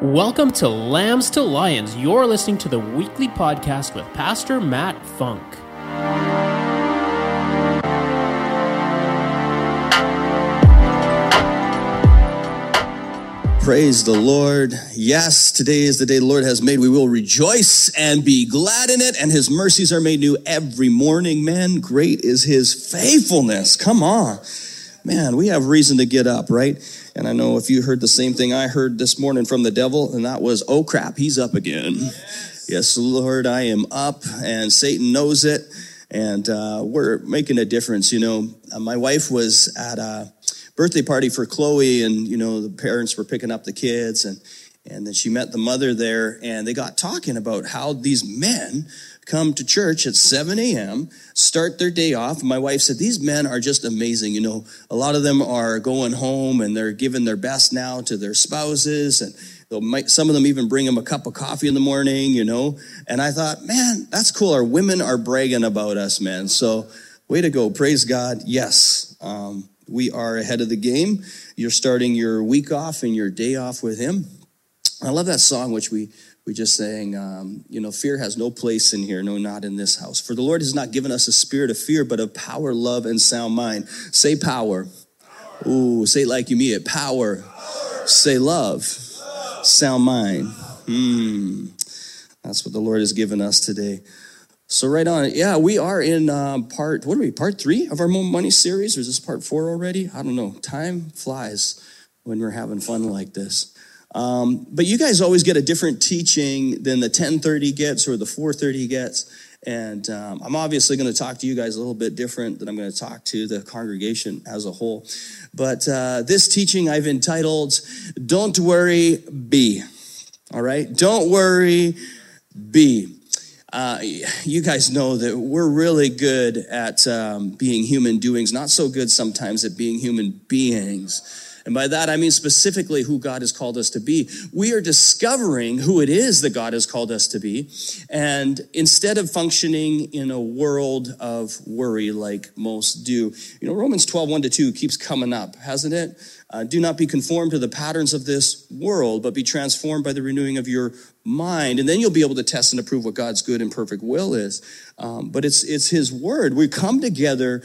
Welcome to Lambs to Lions. You're listening to the weekly podcast with Pastor Matt Funk. Praise the Lord. Yes, today is the day the Lord has made. We will rejoice and be glad in it, and his mercies are made new every morning. Man, great is his faithfulness. Come on. Man, we have reason to get up, right? And I know if you heard the same thing I heard this morning from the devil, and that was, oh crap, he's up again. Yes, yes Lord, I am up, and Satan knows it, and uh, we're making a difference. You know, uh, my wife was at a birthday party for Chloe, and you know the parents were picking up the kids, and and then she met the mother there, and they got talking about how these men come to church at 7 a.m., start their day off. My wife said, These men are just amazing. You know, a lot of them are going home and they're giving their best now to their spouses, and they'll some of them even bring them a cup of coffee in the morning, you know. And I thought, man, that's cool. Our women are bragging about us, man. So, way to go. Praise God. Yes. Um, we are ahead of the game. You're starting your week off and your day off with Him. I love that song, which we we just saying, Um, you know, fear has no place in here, no, not in this house. For the Lord has not given us a spirit of fear, but of power, love, and sound mind. Say power. power. Ooh, say like you mean it. Power. power. Say love. love. Sound mind. Hmm. That's what the Lord has given us today. So right on, yeah, we are in um, part. What are we? Part three of our Money series, or is this part four already? I don't know. Time flies when we're having fun like this. Um, but you guys always get a different teaching than the 10:30 gets or the 4:30 gets. And um, I'm obviously going to talk to you guys a little bit different than I'm going to talk to the congregation as a whole. But uh, this teaching I've entitled "Don't Worry, Be." All right, don't worry, be. Uh, you guys know that we're really good at um, being human doings, not so good sometimes at being human beings. And by that, I mean specifically who God has called us to be. We are discovering who it is that God has called us to be. And instead of functioning in a world of worry like most do, you know, Romans 12, 1 to 2 keeps coming up, hasn't it? Uh, do not be conformed to the patterns of this world, but be transformed by the renewing of your mind. And then you'll be able to test and approve what God's good and perfect will is. Um, but it's, it's His word. We come together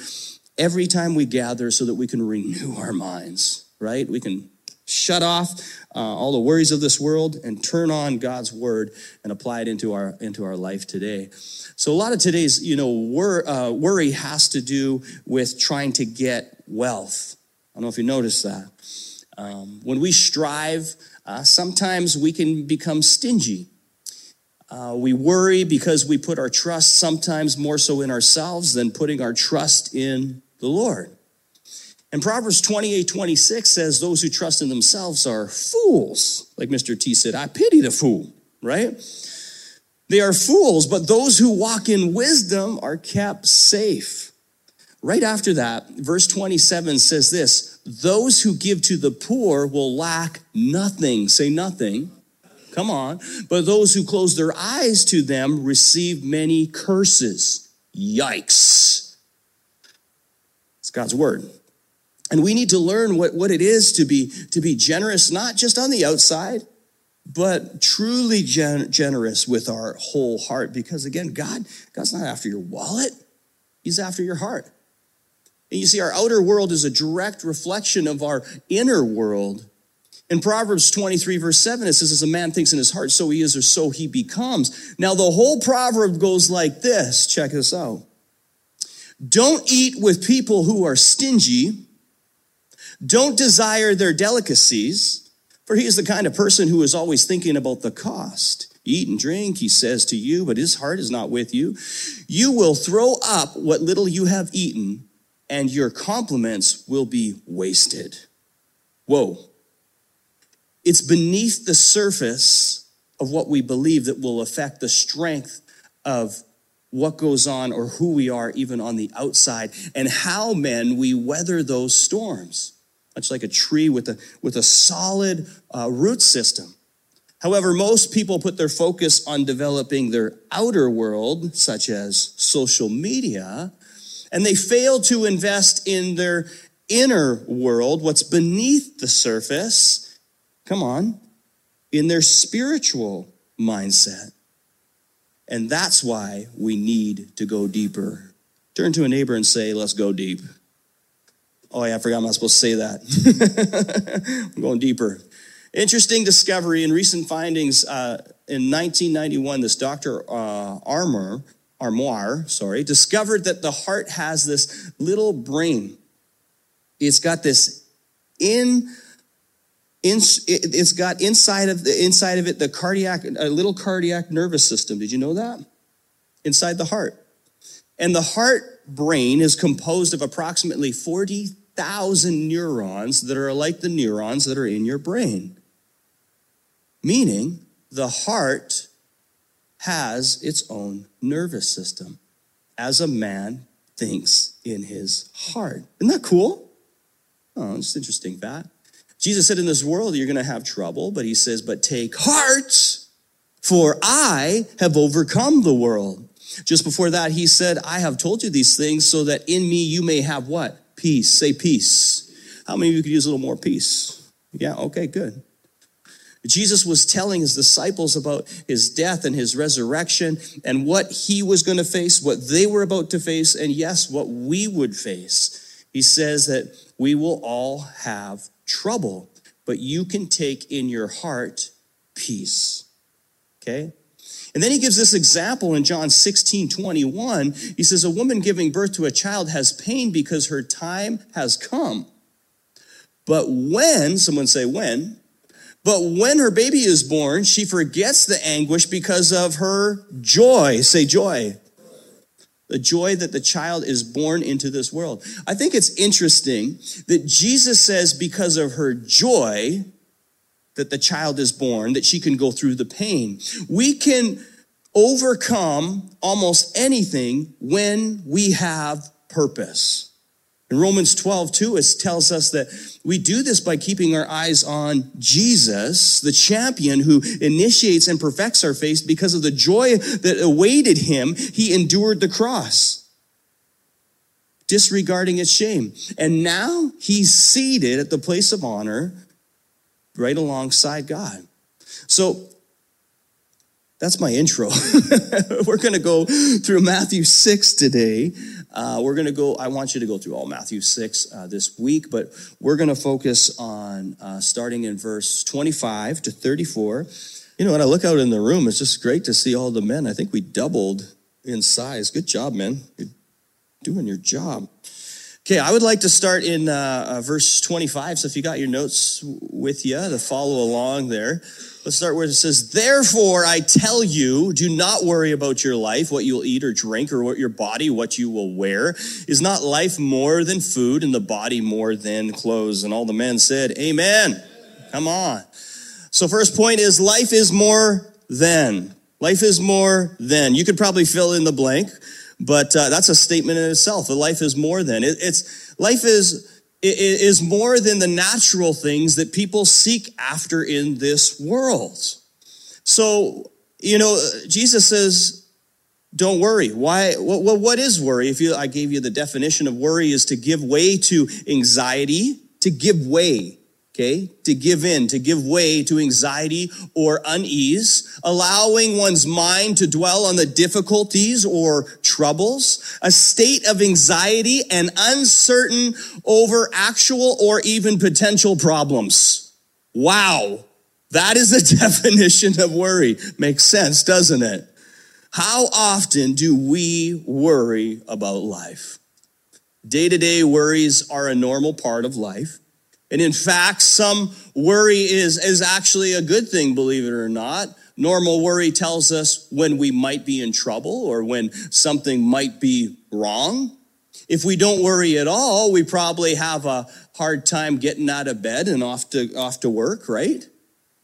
every time we gather so that we can renew our minds right? We can shut off uh, all the worries of this world and turn on God's word and apply it into our into our life today. So a lot of today's you know wor- uh, worry has to do with trying to get wealth. I don't know if you noticed that. Um, when we strive, uh, sometimes we can become stingy. Uh, we worry because we put our trust sometimes more so in ourselves than putting our trust in the Lord. And Proverbs 28 26 says, Those who trust in themselves are fools. Like Mr. T said, I pity the fool, right? They are fools, but those who walk in wisdom are kept safe. Right after that, verse 27 says this Those who give to the poor will lack nothing. Say nothing. Come on. But those who close their eyes to them receive many curses. Yikes. It's God's word. And we need to learn what, what it is to be, to be generous, not just on the outside, but truly gen- generous with our whole heart. Because again, God, God's not after your wallet, He's after your heart. And you see, our outer world is a direct reflection of our inner world. In Proverbs 23, verse 7, it says, As a man thinks in his heart, so he is, or so he becomes. Now, the whole proverb goes like this check this out. Don't eat with people who are stingy don't desire their delicacies, for he is the kind of person who is always thinking about the cost. Eat and drink, he says to you, but his heart is not with you. You will throw up what little you have eaten, and your compliments will be wasted. Whoa. It's beneath the surface of what we believe that will affect the strength of what goes on or who we are, even on the outside, and how, men, we weather those storms much like a tree with a, with a solid uh, root system. However, most people put their focus on developing their outer world, such as social media, and they fail to invest in their inner world, what's beneath the surface. Come on. in their spiritual mindset. And that's why we need to go deeper. Turn to a neighbor and say, Let's go deep. Oh, yeah, I forgot I'm not supposed to say that. I'm going deeper. Interesting discovery in recent findings uh, in 1991, this Dr. Uh, Armour, Armoire, sorry, discovered that the heart has this little brain. It's got this in, in it's got inside of the inside of it the cardiac a little cardiac nervous system. Did you know that? Inside the heart. And the heart brain is composed of approximately 40,000 neurons that are like the neurons that are in your brain meaning the heart has its own nervous system as a man thinks in his heart. Isn't that cool? Oh, it's interesting fact. Jesus said, In this world, you're going to have trouble, but he says, But take heart, for I have overcome the world. Just before that, he said, I have told you these things so that in me you may have what? Peace. Say peace. How many of you could use a little more peace? Yeah, okay, good. Jesus was telling his disciples about his death and his resurrection and what he was going to face, what they were about to face, and yes, what we would face. He says that we will all have trouble, but you can take in your heart peace. Okay? And then he gives this example in John 16, 21. He says, A woman giving birth to a child has pain because her time has come. But when, someone say, when, but when her baby is born, she forgets the anguish because of her joy. Say joy. The joy that the child is born into this world. I think it's interesting that Jesus says, because of her joy that the child is born, that she can go through the pain. We can overcome almost anything when we have purpose. In Romans 12, 2, it tells us that we do this by keeping our eyes on Jesus, the champion who initiates and perfects our faith because of the joy that awaited him. He endured the cross, disregarding its shame. And now he's seated at the place of honor right alongside God. So that's my intro. We're going to go through Matthew 6 today. Uh, we're going to go, I want you to go through all Matthew 6 uh, this week, but we're going to focus on uh, starting in verse 25 to 34. You know, when I look out in the room, it's just great to see all the men. I think we doubled in size. Good job, men. You're doing your job. Okay, I would like to start in uh, uh, verse 25. So if you got your notes with you to follow along there, Let's start where it says, Therefore, I tell you, do not worry about your life, what you'll eat or drink, or what your body, what you will wear. Is not life more than food, and the body more than clothes? And all the men said, Amen. Come on. So, first point is life is more than. Life is more than. You could probably fill in the blank, but uh, that's a statement in itself. The life is more than. It, it's life is is more than the natural things that people seek after in this world. So, you know, Jesus says, don't worry. Why? Well, what is worry? If you, I gave you the definition of worry is to give way to anxiety, to give way okay? To give in, to give way to anxiety or unease, allowing one's mind to dwell on the difficulties or troubles, a state of anxiety and uncertain over actual or even potential problems. Wow. That is the definition of worry. Makes sense, doesn't it? How often do we worry about life? Day to day worries are a normal part of life. And in fact, some worry is, is actually a good thing, believe it or not. Normal worry tells us when we might be in trouble or when something might be wrong. If we don't worry at all, we probably have a hard time getting out of bed and off to, off to work, right?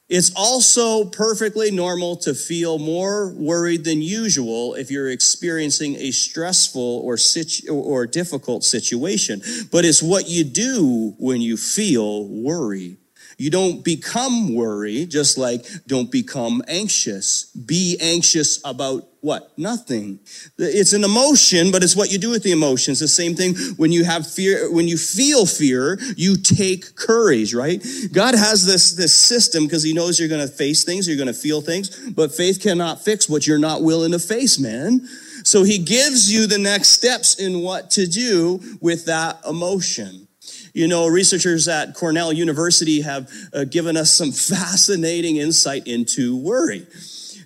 It's also perfectly normal to feel more worried than usual if you're experiencing a stressful or, situ- or difficult situation. But it's what you do when you feel worry. You don't become worry, just like don't become anxious. Be anxious about what? Nothing. It's an emotion, but it's what you do with the emotions. The same thing when you have fear, when you feel fear, you take courage, right? God has this, this system because he knows you're going to face things, you're going to feel things, but faith cannot fix what you're not willing to face, man. So he gives you the next steps in what to do with that emotion. You know, researchers at Cornell University have uh, given us some fascinating insight into worry.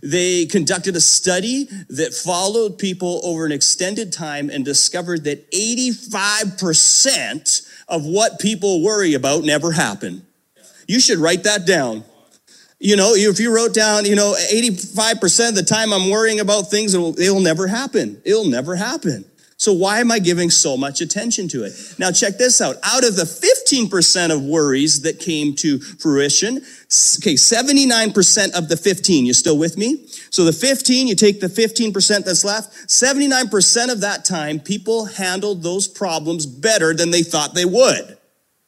They conducted a study that followed people over an extended time and discovered that 85% of what people worry about never happen. You should write that down. You know, if you wrote down, you know, 85% of the time I'm worrying about things, it'll, it'll never happen. It'll never happen. So why am I giving so much attention to it? Now check this out. Out of the 15% of worries that came to fruition, okay, 79% of the 15, you still with me? So the 15, you take the 15% that's left, 79% of that time, people handled those problems better than they thought they would.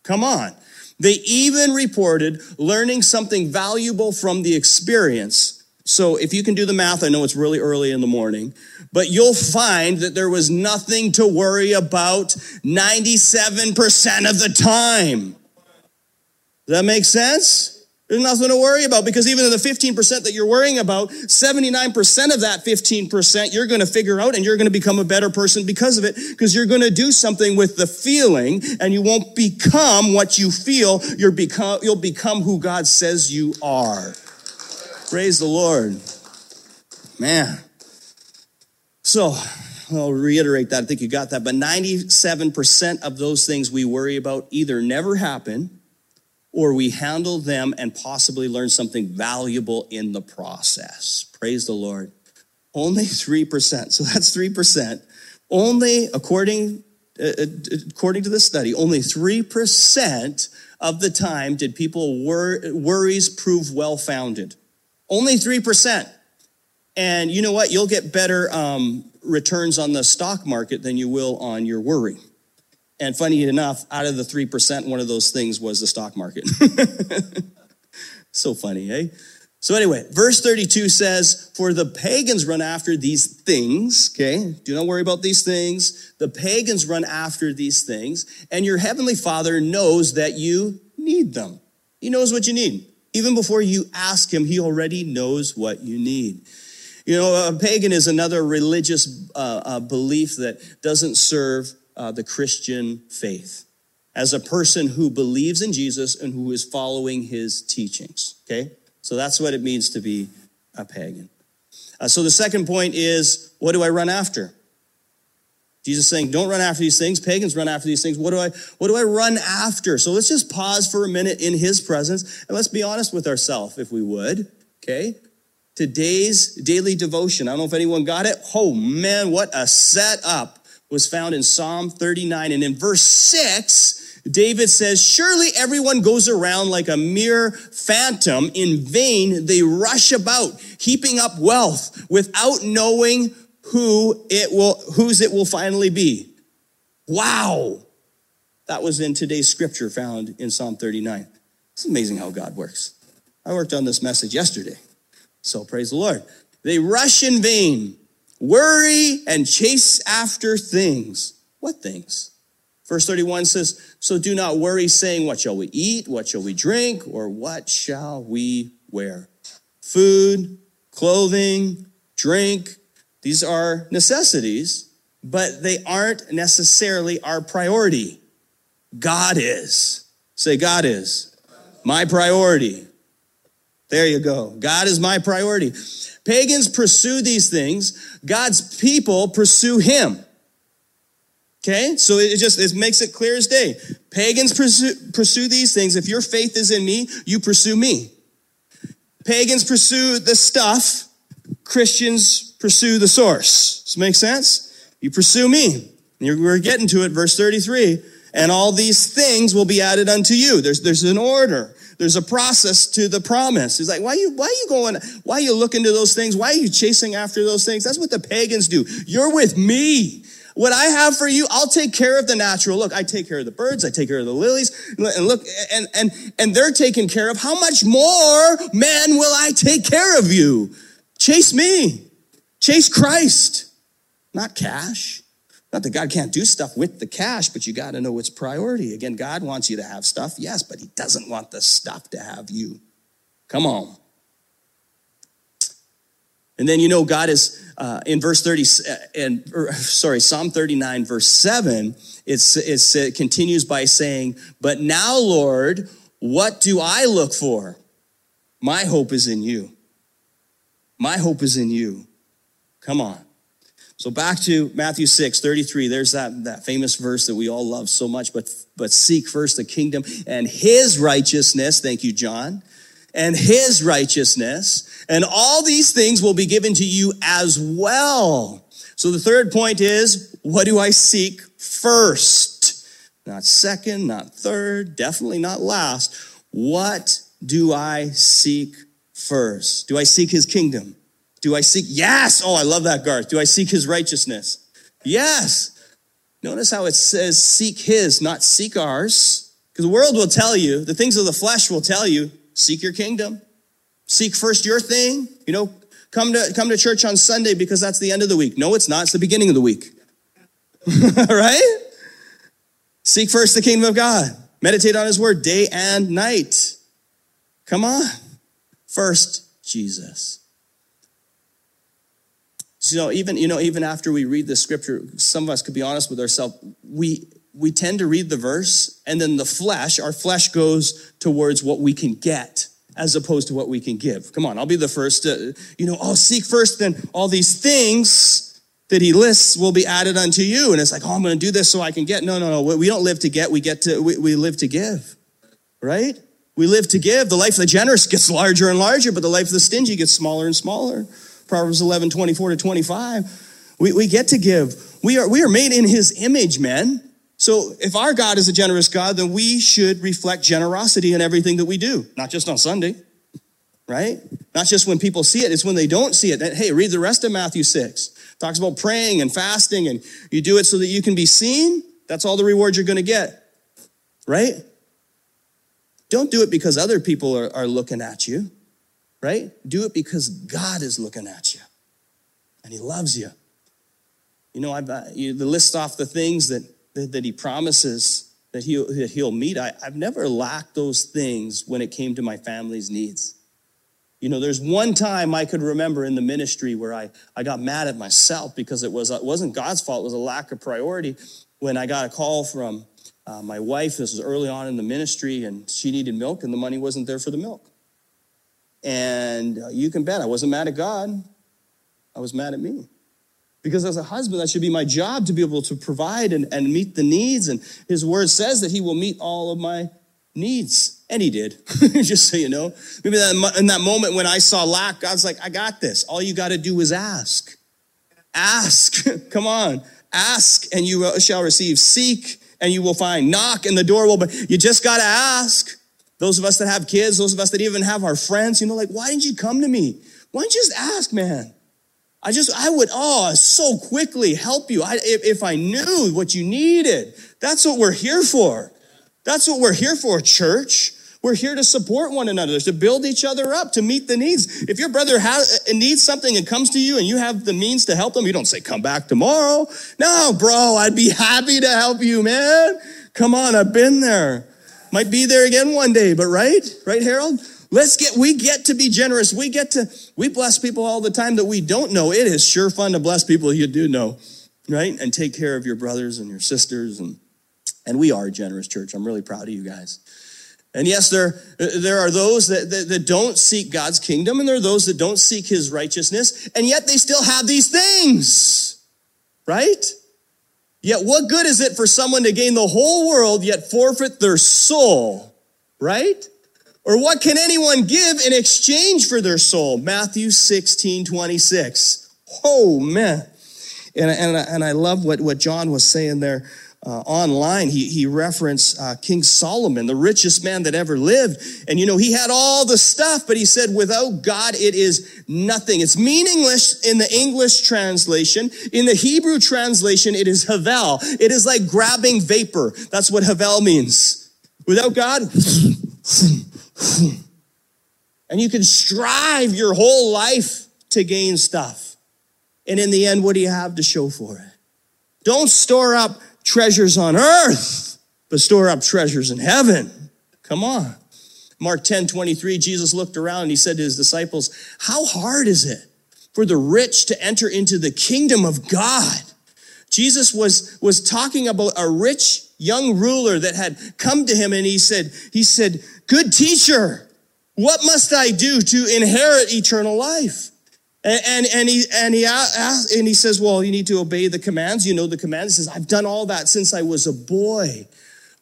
Come on. They even reported learning something valuable from the experience. So if you can do the math, I know it's really early in the morning, but you'll find that there was nothing to worry about 97% of the time. Does that make sense? There's nothing to worry about because even in the 15% that you're worrying about, 79% of that 15% you're going to figure out and you're going to become a better person because of it because you're going to do something with the feeling and you won't become what you feel. You're become, you'll become who God says you are. Praise the Lord. Man. So I'll reiterate that. I think you got that. But 97% of those things we worry about either never happen or we handle them and possibly learn something valuable in the process. Praise the Lord. Only 3%. So that's 3%. Only, according, uh, uh, according to the study, only 3% of the time did people wor- worries prove well founded. Only 3%. And you know what? You'll get better um, returns on the stock market than you will on your worry. And funny enough, out of the 3%, one of those things was the stock market. so funny, eh? So anyway, verse 32 says, For the pagans run after these things, okay? Do not worry about these things. The pagans run after these things, and your heavenly Father knows that you need them. He knows what you need. Even before you ask him, he already knows what you need. You know, a pagan is another religious uh, uh, belief that doesn't serve uh, the Christian faith as a person who believes in Jesus and who is following his teachings. Okay? So that's what it means to be a pagan. Uh, so the second point is what do I run after? Jesus saying, don't run after these things. Pagans run after these things. What do I, what do I run after? So let's just pause for a minute in his presence and let's be honest with ourselves, if we would. Okay? Today's daily devotion. I don't know if anyone got it. Oh man, what a setup was found in Psalm 39. And in verse 6, David says, Surely everyone goes around like a mere phantom. In vain, they rush about, heaping up wealth without knowing who it will, whose it will finally be. Wow. That was in today's scripture found in Psalm 39. It's amazing how God works. I worked on this message yesterday. So praise the Lord. They rush in vain worry and chase after things. What things? Verse 31 says, So do not worry, saying, What shall we eat? What shall we drink? Or what shall we wear? Food, clothing, drink, these are necessities, but they aren't necessarily our priority. God is. Say, God is my priority. There you go. God is my priority. Pagans pursue these things. God's people pursue him. Okay? So it just it makes it clear as day. Pagans pursue, pursue these things. If your faith is in me, you pursue me. Pagans pursue the stuff. Christians pursue the source. Does this make sense? You pursue me. We're getting to it, verse 33. And all these things will be added unto you. There's, there's an order. There's a process to the promise. He's like, why are you, why are you going, why are you looking to those things? Why are you chasing after those things? That's what the pagans do. You're with me. What I have for you, I'll take care of the natural. Look, I take care of the birds, I take care of the lilies, and look, and, and, and they're taken care of. How much more, man, will I take care of you? Chase me. Chase Christ, not cash. Not that God can't do stuff with the cash, but you got to know its priority. Again, God wants you to have stuff, yes, but He doesn't want the stuff to have you. Come on. And then you know God is uh, in verse 30 uh, and er, sorry Psalm 39 verse 7 it's, it's, it continues by saying but now Lord what do I look for my hope is in you my hope is in you come on so back to Matthew 6, 33. There's that, that famous verse that we all love so much, but, but seek first the kingdom and his righteousness. Thank you, John. And his righteousness. And all these things will be given to you as well. So the third point is, what do I seek first? Not second, not third, definitely not last. What do I seek first? Do I seek his kingdom? Do I seek? Yes. Oh, I love that, Garth. Do I seek his righteousness? Yes. Notice how it says seek his, not seek ours. Because the world will tell you, the things of the flesh will tell you, seek your kingdom. Seek first your thing. You know, come to, come to church on Sunday because that's the end of the week. No, it's not. It's the beginning of the week. right? Seek first the kingdom of God. Meditate on his word day and night. Come on. First, Jesus. So, even, you know, even after we read the scripture, some of us could be honest with ourselves. We, we tend to read the verse and then the flesh, our flesh goes towards what we can get as opposed to what we can give. Come on, I'll be the first to, you know, I'll seek first, then all these things that he lists will be added unto you. And it's like, oh, I'm going to do this so I can get. No, no, no. We don't live to get. We get to, we, we live to give, right? We live to give. The life of the generous gets larger and larger, but the life of the stingy gets smaller and smaller. Proverbs 11, 24 to 25. We, we get to give. We are, we are made in his image, men. So if our God is a generous God, then we should reflect generosity in everything that we do, not just on Sunday, right? Not just when people see it, it's when they don't see it. That, Hey, read the rest of Matthew 6. It talks about praying and fasting, and you do it so that you can be seen. That's all the reward you're going to get, right? Don't do it because other people are, are looking at you right? Do it because God is looking at you and He loves you. You know, I've, uh, you list off the things that, that, that He promises that he'll, that he'll meet. I, I've never lacked those things when it came to my family's needs. You know, there's one time I could remember in the ministry where I, I got mad at myself because it, was, it wasn't God's fault, it was a lack of priority. When I got a call from uh, my wife, this was early on in the ministry, and she needed milk, and the money wasn't there for the milk. And you can bet I wasn't mad at God, I was mad at me. Because as a husband, that should be my job to be able to provide and, and meet the needs. And his word says that he will meet all of my needs. And he did, just so you know. Maybe that, in that moment when I saw lack, God's like, I got this. All you got to do is ask. Ask. Come on. Ask and you shall receive. Seek and you will find. Knock and the door will be. You just got to ask. Those of us that have kids, those of us that even have our friends, you know, like, why didn't you come to me? Why didn't you just ask, man? I just, I would, oh, so quickly help you. I, if, if I knew what you needed, that's what we're here for. That's what we're here for, church. We're here to support one another, to build each other up, to meet the needs. If your brother has, needs something and comes to you and you have the means to help them, you don't say, come back tomorrow. No, bro, I'd be happy to help you, man. Come on, I've been there. Might be there again one day, but right? Right, Harold? Let's get, we get to be generous. We get to, we bless people all the time that we don't know. It is sure fun to bless people you do know, right? And take care of your brothers and your sisters. And, and we are a generous church. I'm really proud of you guys. And yes, there, there are those that, that, that, don't seek God's kingdom, and there are those that don't seek his righteousness, and yet they still have these things, right? Yet, what good is it for someone to gain the whole world yet forfeit their soul? Right? Or what can anyone give in exchange for their soul? Matthew 16, 26. Oh, man. And, and, and I love what, what John was saying there. Uh, online, he, he referenced uh, King Solomon, the richest man that ever lived. And you know, he had all the stuff, but he said, without God, it is nothing. It's meaningless in the English translation. In the Hebrew translation, it is havel. It is like grabbing vapor. That's what havel means. Without God, and you can strive your whole life to gain stuff. And in the end, what do you have to show for it? Don't store up treasures on earth, but store up treasures in heaven. Come on. Mark 10 23, Jesus looked around and he said to his disciples, How hard is it for the rich to enter into the kingdom of God? Jesus was, was talking about a rich young ruler that had come to him and he said, he said, good teacher, what must I do to inherit eternal life? And, and, and, he, and, he asked, and he says, Well, you need to obey the commands. You know the commands. He says, I've done all that since I was a boy.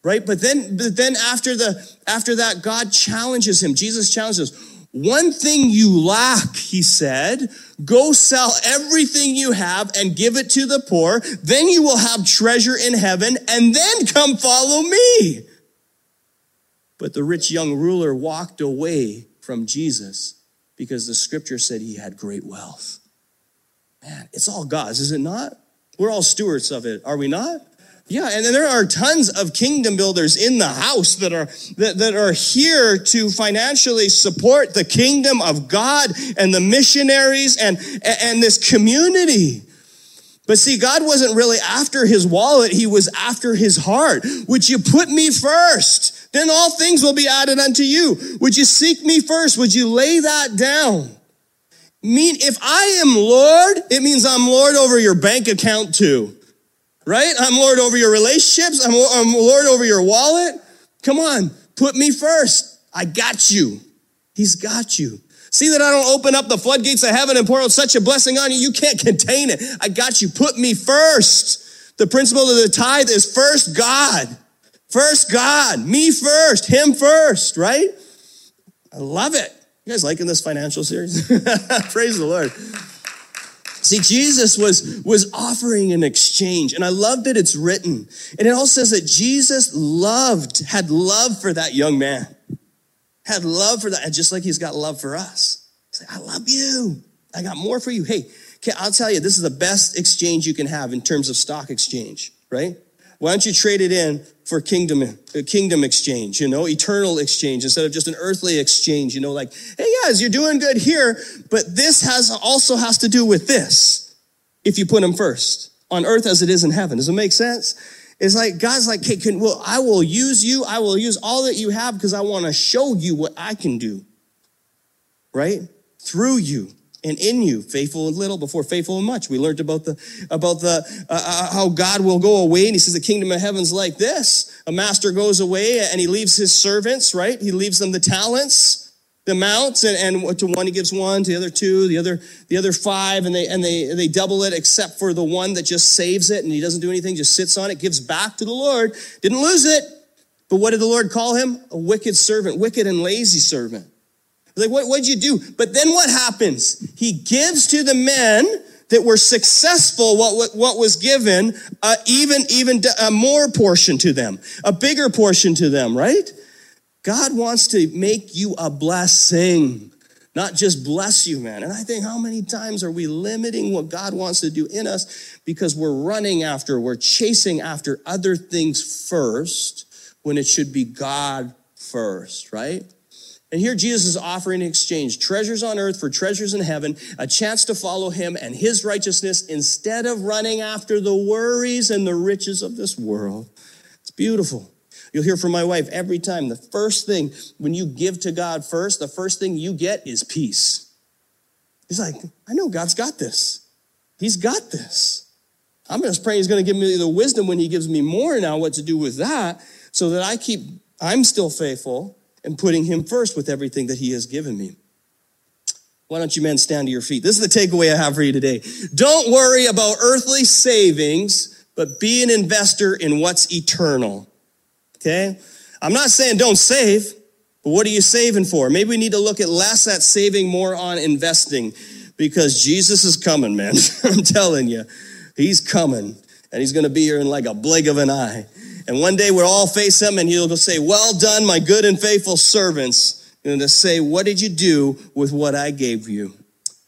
Right? But then, but then after, the, after that, God challenges him. Jesus challenges. One thing you lack, he said, go sell everything you have and give it to the poor. Then you will have treasure in heaven and then come follow me. But the rich young ruler walked away from Jesus because the scripture said he had great wealth. Man, it's all God's, is it not? We're all stewards of it, are we not? Yeah, and there are tons of kingdom builders in the house that are that, that are here to financially support the kingdom of God and the missionaries and and this community. But see, God wasn't really after his wallet, he was after his heart. Would you put me first? Then all things will be added unto you. Would you seek me first? Would you lay that down? Mean, if I am Lord, it means I'm Lord over your bank account too, right? I'm Lord over your relationships. I'm, I'm Lord over your wallet. Come on, put me first. I got you. He's got you. See that I don't open up the floodgates of heaven and pour out such a blessing on you. You can't contain it. I got you. Put me first. The principle of the tithe is first God. First God, me first, him first, right? I love it. You guys liking this financial series? Praise the Lord. See, Jesus was, was offering an exchange, and I love that it's written. And it all says that Jesus loved, had love for that young man. Had love for that, just like he's got love for us. He's like, I love you. I got more for you. Hey, I'll tell you, this is the best exchange you can have in terms of stock exchange, right? Why don't you trade it in for kingdom, uh, kingdom exchange, you know, eternal exchange instead of just an earthly exchange, you know, like, hey, guys, you're doing good here, but this has also has to do with this if you put him first on earth as it is in heaven. Does it make sense? It's like God's like, hey, can, well, I will use you. I will use all that you have because I want to show you what I can do, right? Through you and in you, faithful in little before faithful in much. We learned about the about the uh, uh, how God will go away, and He says the kingdom of heaven's like this: a master goes away and he leaves his servants, right? He leaves them the talents, the amounts, and, and to one he gives one, to the other two, the other the other five, and they and they they double it, except for the one that just saves it and he doesn't do anything, just sits on it, gives back to the Lord, didn't lose it. But what did the Lord call him? A wicked servant, wicked and lazy servant. Like, what, what'd you do? But then what happens? He gives to the men that were successful what, what, what was given, uh, even, even a more portion to them, a bigger portion to them, right? God wants to make you a blessing, not just bless you, man. And I think how many times are we limiting what God wants to do in us because we're running after, we're chasing after other things first when it should be God first, right? And here Jesus is offering in exchange treasures on earth for treasures in heaven, a chance to follow him and his righteousness instead of running after the worries and the riches of this world. It's beautiful. You'll hear from my wife every time. The first thing, when you give to God first, the first thing you get is peace. He's like, I know God's got this. He's got this. I'm just praying He's going to give me the wisdom when He gives me more now what to do with that so that I keep, I'm still faithful and putting him first with everything that he has given me. Why don't you men stand to your feet? This is the takeaway I have for you today. Don't worry about earthly savings, but be an investor in what's eternal. Okay? I'm not saying don't save, but what are you saving for? Maybe we need to look at less at saving, more on investing because Jesus is coming, man. I'm telling you, he's coming. And he's going to be here in like a blink of an eye. And one day we'll all face him and he'll say, well done, my good and faithful servants. And to say, what did you do with what I gave you?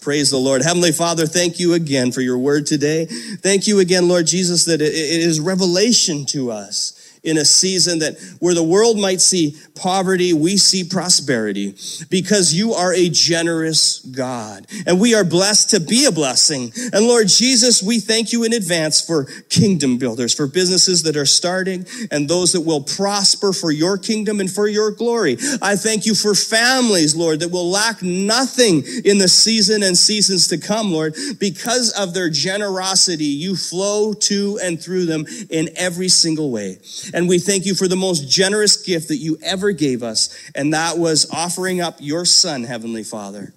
Praise the Lord. Heavenly Father, thank you again for your word today. Thank you again, Lord Jesus, that it is revelation to us in a season that where the world might see poverty, we see prosperity because you are a generous God and we are blessed to be a blessing. And Lord Jesus, we thank you in advance for kingdom builders, for businesses that are starting and those that will prosper for your kingdom and for your glory. I thank you for families, Lord, that will lack nothing in the season and seasons to come, Lord, because of their generosity. You flow to and through them in every single way. And we thank you for the most generous gift that you ever gave us. And that was offering up your son, Heavenly Father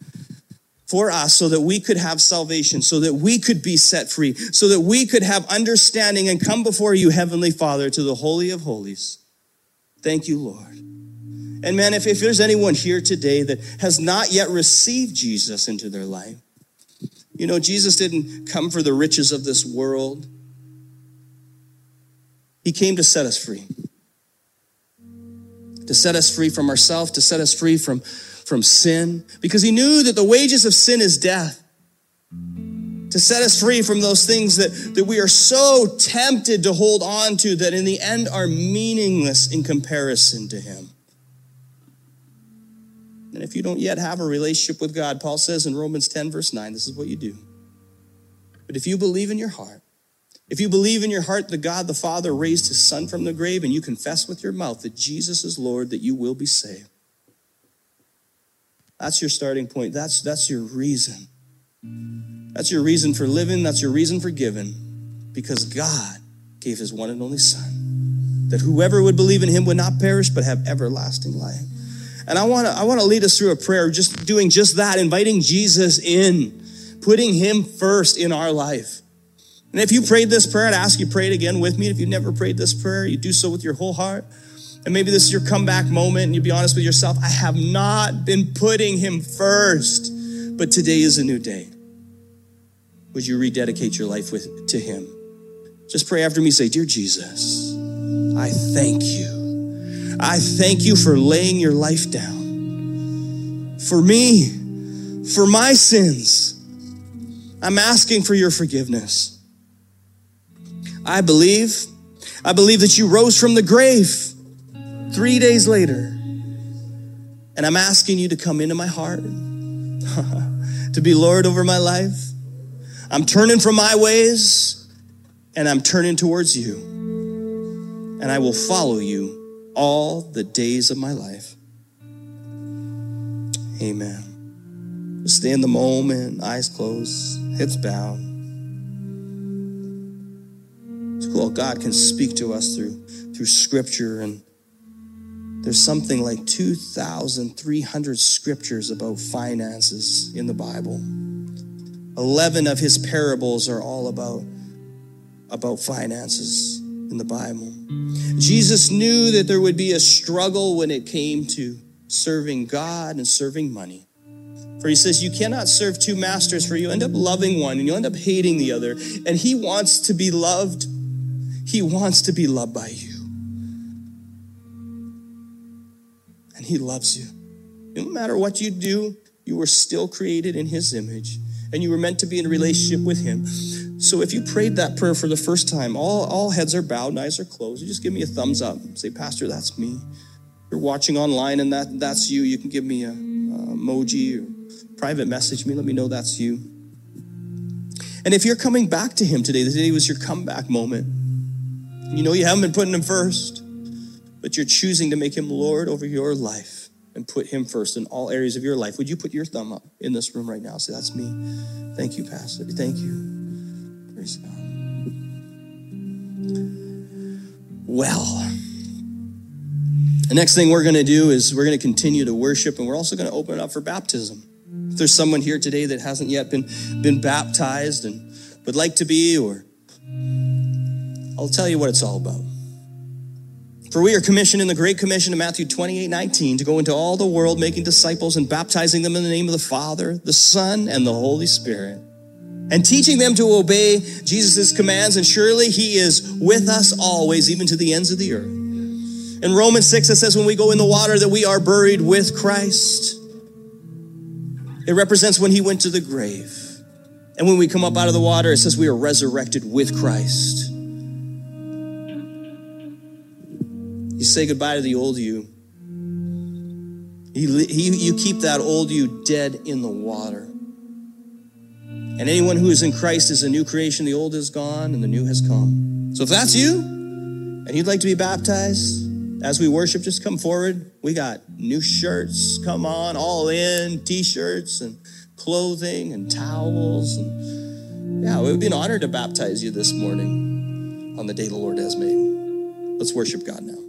for us so that we could have salvation, so that we could be set free, so that we could have understanding and come before you, Heavenly Father, to the Holy of Holies. Thank you, Lord. And man, if, if there's anyone here today that has not yet received Jesus into their life, you know, Jesus didn't come for the riches of this world. He came to set us free. To set us free from ourselves, to set us free from, from sin, because he knew that the wages of sin is death. To set us free from those things that, that we are so tempted to hold on to that in the end are meaningless in comparison to him. And if you don't yet have a relationship with God, Paul says in Romans 10, verse 9, this is what you do. But if you believe in your heart if you believe in your heart that God the Father raised his son from the grave and you confess with your mouth that Jesus is Lord, that you will be saved. That's your starting point. That's, that's your reason. That's your reason for living. That's your reason for giving. Because God gave his one and only son. That whoever would believe in him would not perish but have everlasting life. And I want to I want to lead us through a prayer just doing just that, inviting Jesus in, putting him first in our life. And if you prayed this prayer, I'd ask you pray it again with me. If you've never prayed this prayer, you do so with your whole heart. And maybe this is your comeback moment and you be honest with yourself. I have not been putting him first, but today is a new day. Would you rededicate your life with, to him? Just pray after me. Say, Dear Jesus, I thank you. I thank you for laying your life down for me, for my sins. I'm asking for your forgiveness. I believe. I believe that you rose from the grave three days later. And I'm asking you to come into my heart, to be Lord over my life. I'm turning from my ways and I'm turning towards you. And I will follow you all the days of my life. Amen. Stay in the moment, eyes closed, heads bowed. Well, God can speak to us through through scripture and there's something like 2,300 scriptures about finances in the Bible. 11 of his parables are all about, about finances in the Bible. Jesus knew that there would be a struggle when it came to serving God and serving money. For he says, You cannot serve two masters, for you end up loving one and you end up hating the other. And he wants to be loved he wants to be loved by you. And He loves you. No matter what you do, you were still created in His image and you were meant to be in a relationship with Him. So if you prayed that prayer for the first time, all, all heads are bowed and eyes are closed. You just give me a thumbs up. Say, Pastor, that's me. If you're watching online and that, that's you. You can give me a, a emoji or private message me. Let me know that's you. And if you're coming back to Him today, today was your comeback moment. You know you haven't been putting him first, but you're choosing to make him Lord over your life and put him first in all areas of your life. Would you put your thumb up in this room right now? Say, that's me. Thank you, Pastor. Thank you. Praise God. Well, the next thing we're going to do is we're going to continue to worship and we're also going to open it up for baptism. If there's someone here today that hasn't yet been, been baptized and would like to be, or I'll tell you what it's all about. For we are commissioned in the Great Commission of Matthew 28 19 to go into all the world, making disciples and baptizing them in the name of the Father, the Son, and the Holy Spirit. and teaching them to obey Jesus' commands. And surely he is with us always, even to the ends of the earth. In Romans 6, it says, when we go in the water, that we are buried with Christ. It represents when he went to the grave. And when we come up out of the water, it says we are resurrected with Christ. You say goodbye to the old you. You, you keep that old you dead in the water. And anyone who is in Christ is a new creation. The old is gone and the new has come. So if that's you and you'd like to be baptized, as we worship, just come forward. We got new shirts, come on, all in, t shirts and clothing and towels. And yeah, it would be an honor to baptize you this morning on the day the Lord has made. Let's worship God now.